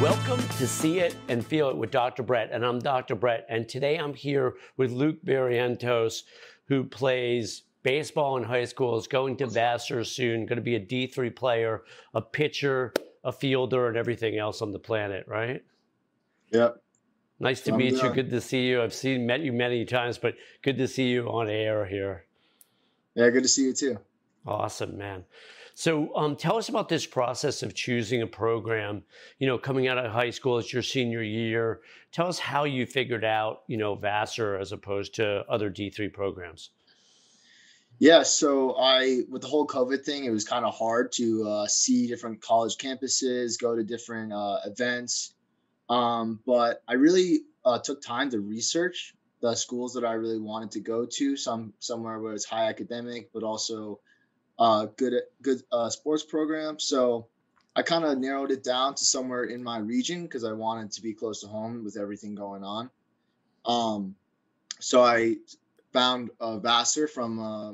Welcome to See It and Feel It with Dr. Brett, and I'm Dr. Brett, and today I'm here with Luke Barrientos, who plays baseball in high school, is going to Vassar soon, going to be a D3 player, a pitcher, a fielder, and everything else on the planet, right? Yep. Nice to I'm meet you. Good to see you. I've seen met you many times, but good to see you on air here. Yeah, good to see you too. Awesome, man. So, um, tell us about this process of choosing a program. You know, coming out of high school, it's your senior year. Tell us how you figured out, you know, Vassar as opposed to other D three programs. Yeah, so I with the whole COVID thing, it was kind of hard to uh, see different college campuses, go to different uh, events. Um, but I really uh, took time to research the schools that I really wanted to go to. Some somewhere where it's high academic, but also uh, good good uh, sports program. So I kind of narrowed it down to somewhere in my region because I wanted to be close to home with everything going on. Um, so I found uh, Vassar from uh,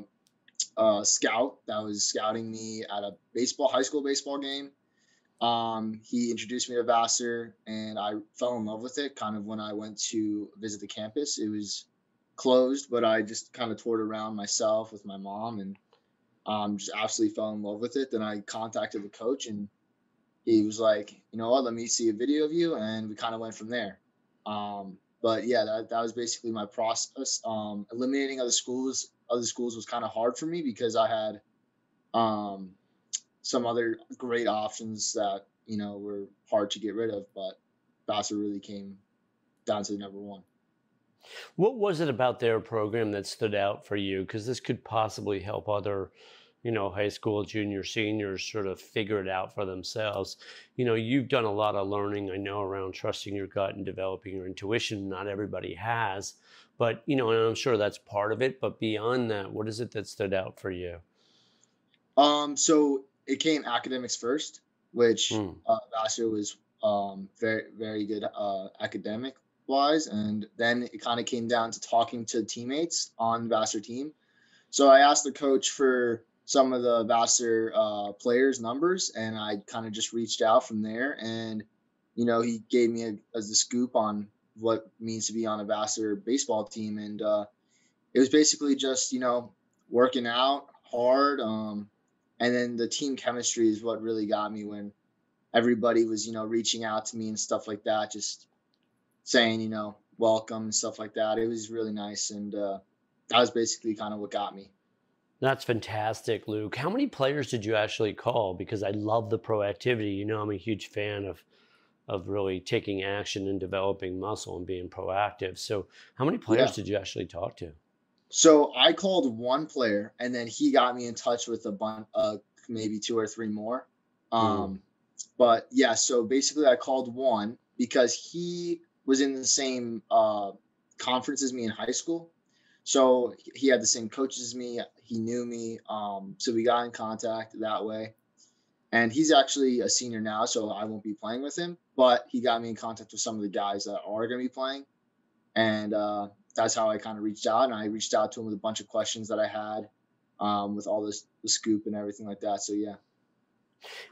a scout that was scouting me at a baseball high school baseball game. Um, he introduced me to Vassar, and I fell in love with it. Kind of when I went to visit the campus, it was closed, but I just kind of toured around myself with my mom, and um, just absolutely fell in love with it. Then I contacted the coach, and he was like, "You know what? Let me see a video of you," and we kind of went from there. Um, but yeah, that, that was basically my process. Um, eliminating other schools, other schools was kind of hard for me because I had um, some other great options that you know were hard to get rid of. But Vassar really came down to number one. What was it about their program that stood out for you? Because this could possibly help other, you know, high school, junior, seniors sort of figure it out for themselves. You know, you've done a lot of learning, I know, around trusting your gut and developing your intuition. Not everybody has, but, you know, and I'm sure that's part of it. But beyond that, what is it that stood out for you? Um, so it came academics first, which Mm. uh, Vassar was um, very very good uh, academic wise, and then it kind of came down to talking to teammates on the Vassar team. So I asked the coach for some of the Vassar uh, players' numbers, and I kind of just reached out from there. And you know, he gave me a, as the scoop on what means to be on a Vassar baseball team, and uh, it was basically just you know working out hard. Um, and then the team chemistry is what really got me when everybody was you know reaching out to me and stuff like that just saying you know welcome and stuff like that it was really nice and uh, that was basically kind of what got me That's fantastic, Luke. How many players did you actually call? Because I love the proactivity. You know, I'm a huge fan of of really taking action and developing muscle and being proactive. So, how many players Yeah. did you actually talk to? so i called one player and then he got me in touch with a bunch uh, maybe two or three more um, but yeah so basically i called one because he was in the same uh, conference as me in high school. So he had the same coaches as me. He knew me um, so we got in contact that way. And he's actually a senior now so i won't be playing with him but he got me in contact with some of the guys that are going to be playing. And uh, that's how i kind of reached out and i reached out to him with a bunch of questions that i had um, with all this the scoop and everything like that so yeah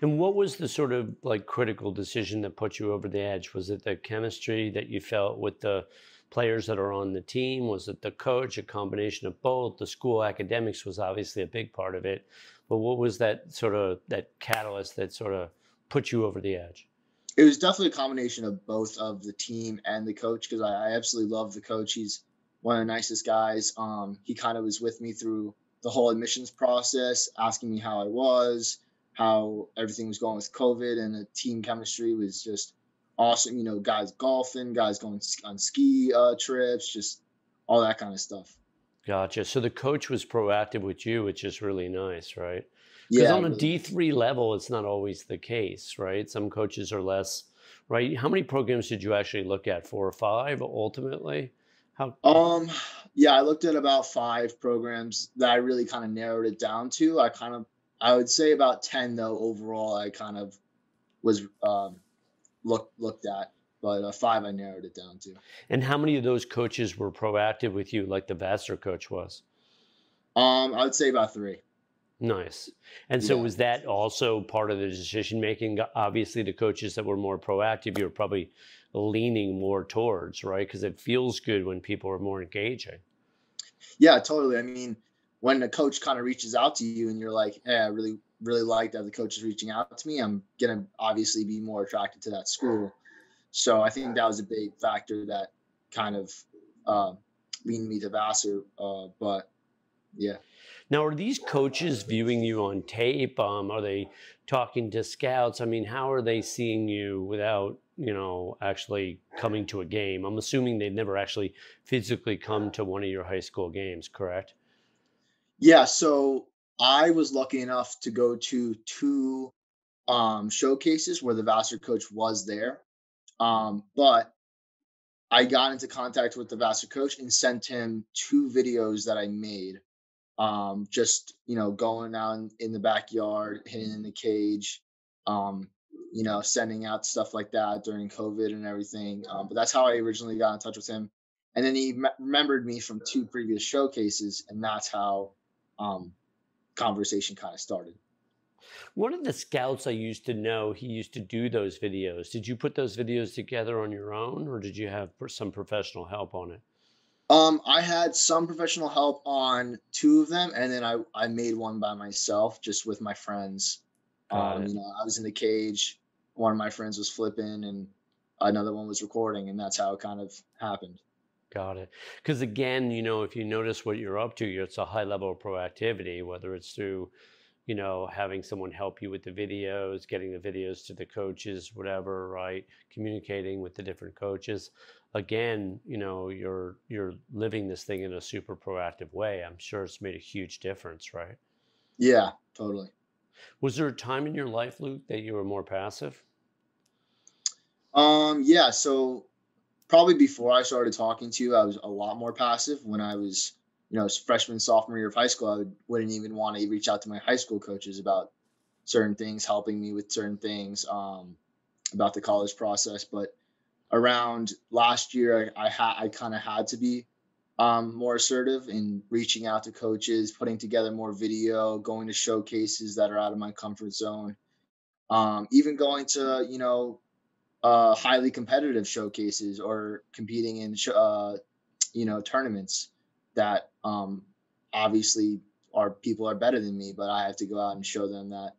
And what was the sort of like critical decision that put you over the edge? Was it the chemistry that you felt with the players that are on the team? Was it the coach? A combination of both? The school academics was obviously a big part of it. But what was that sort of that catalyst that sort of put you over the edge? it was definitely a combination of both of the team and the coach because I, I absolutely love the coach. He's one of the nicest guys. Um, he kind of was with me through the whole admissions process, asking me how I was, how everything was going with COVID, and the team chemistry was just awesome. You know, guys golfing, guys going on ski uh, trips, just all that kind of stuff. Gotcha. So the coach was proactive with you, which is really nice, right? Because Yeah, on a really. D three level, it's not always the case, right? Some coaches are less, right? How many programs did you actually look at? Four or five ultimately? How? Um, yeah, I looked at about five programs that I really kind of narrowed it down to. I kind of, I would say about ten though overall. I kind of was um, looked looked at, but uh, five I narrowed it down to. And how many of those coaches were proactive with you, like the Vassar coach was? Um, I would say about three. Nice. And so Yeah. was that also part of the decision making? Obviously, the coaches that were more proactive, you're probably leaning more towards, right? Because it feels good when people are more engaging. Yeah, totally. I mean, when a coach kind of reaches out to you and you're like, "Hey, I really, really like that the coach is reaching out to me," I'm gonna obviously be more attracted to that school. So I think that was a big factor that kind of uh, leaned me to Vassar. Uh, but yeah. Now, are these coaches viewing you on tape? Um, are they talking to scouts? I mean, how are they seeing you without, you know, actually coming to a game? I'm assuming they've never actually physically come to one of your high school games, correct? Yeah, so I was lucky enough to go to two um, showcases where the Vassar coach was there. Um, but I got into contact with the Vassar coach and sent him two videos that I made. Um, just you know, going out in, the backyard, hitting in the cage, um, you know, sending out stuff like that during COVID and everything. Um, but that's how I originally got in touch with him. And then he me- remembered me from two previous showcases, and that's how um, conversation kind of started. One of the scouts I used to know, he used to do those videos. Did you put those videos together on your own, or did you have some professional help on it? Um, I had some professional help on two of them, and then I I made one by myself, just with my friends. Um, you know, I was in the cage. One of my friends was flipping, and another one was recording, and that's how it kind of happened. Got it. Because again, you know, if you notice what you're up to, it's a high level of proactivity, whether it's through, you know, having someone help you with the videos, getting the videos to the coaches, whatever, right? Communicating with the different coaches. Again, you know, you're you're living this thing in a super proactive way. I'm sure it's made a huge difference, right? Yeah, totally. Was there a time in your life, Luke, that you were more passive? Um, yeah, so probably before I started talking to you, I was a lot more passive. When I was, you know, freshman, sophomore year of high school, I would, wouldn't even want to reach out to my high school coaches about certain things, helping me with certain things, um, about the college process. But around last year, I, I had, I kind of had to be um, more assertive in reaching out to coaches, putting together more video, going to showcases that are out of my comfort zone, um, even going to, you know, uh, highly competitive showcases or competing in sh- uh, you know tournaments that um, obviously are people are better than me, but I have to go out and show them that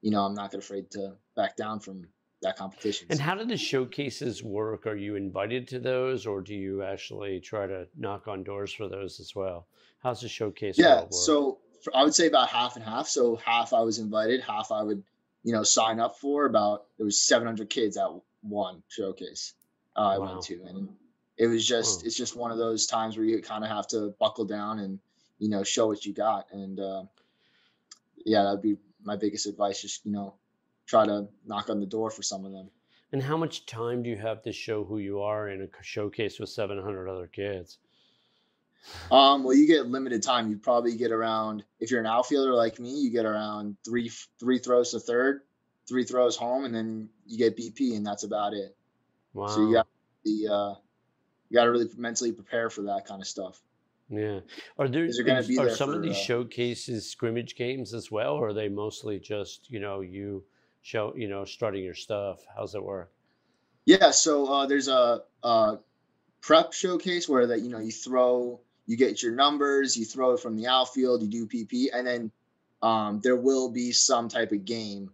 you know I'm not afraid to back down from that competition. And how do the showcases work? Are you invited to those, or do you actually try to knock on doors for those as well? How's the showcase Yeah, work? so I would say about half and half. So half I was invited, half I would you know sign up for. About there was 700 kids at one showcase uh, I Wow. went to, and it was just Wow. it's just one of those times where you kind of have to buckle down and you know show what you got. And uh, yeah, that'd be my biggest advice. Just you know try to knock on the door for some of them. And how much time do you have to show who you are in a showcase with 700 other kids? Um, well, you get limited time. You probably get around if you're an outfielder like me, you get around three three throws to third, three throws home, and then you get BP, and that's about it. Wow. So you got the uh, you got to really mentally prepare for that kind of stuff. yeah. Are there Is you're gonna be are some of these uh, showcases scrimmage games as well, or are they mostly just you know you show you know strutting your stuff? How's it work? Yeah. So uh, there's a, a prep showcase where that you know you throw, you get your numbers, you throw it from the outfield, you do BP, and then um, there will be some type of game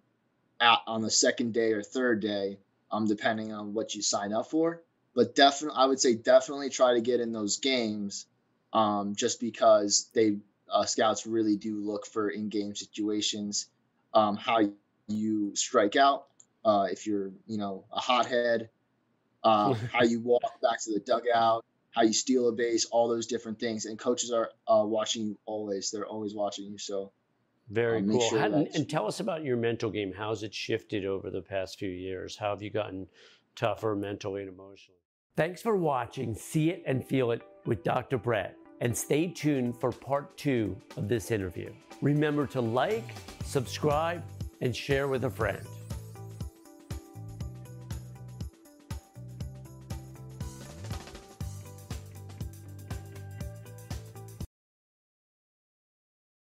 at, on the second day or third day, um, depending on what you sign up for. But definitely, I would say definitely try to get in those games, um, just because they uh, scouts really do look for in-game situations, um, how you strike out, uh, if you're you know a hothead, uh, how you walk back to the dugout, how you steal a base, all those different things. And coaches are uh, watching you always; they're always watching you. So Very make cool. sure How, and, and tell us about your mental game. How's it shifted over the past few years? How have you gotten tougher mentally and emotionally? Thanks for watching See It and Feel It with Dr. Brett. And stay tuned for part two of this interview. Remember to like, subscribe, and share with a friend.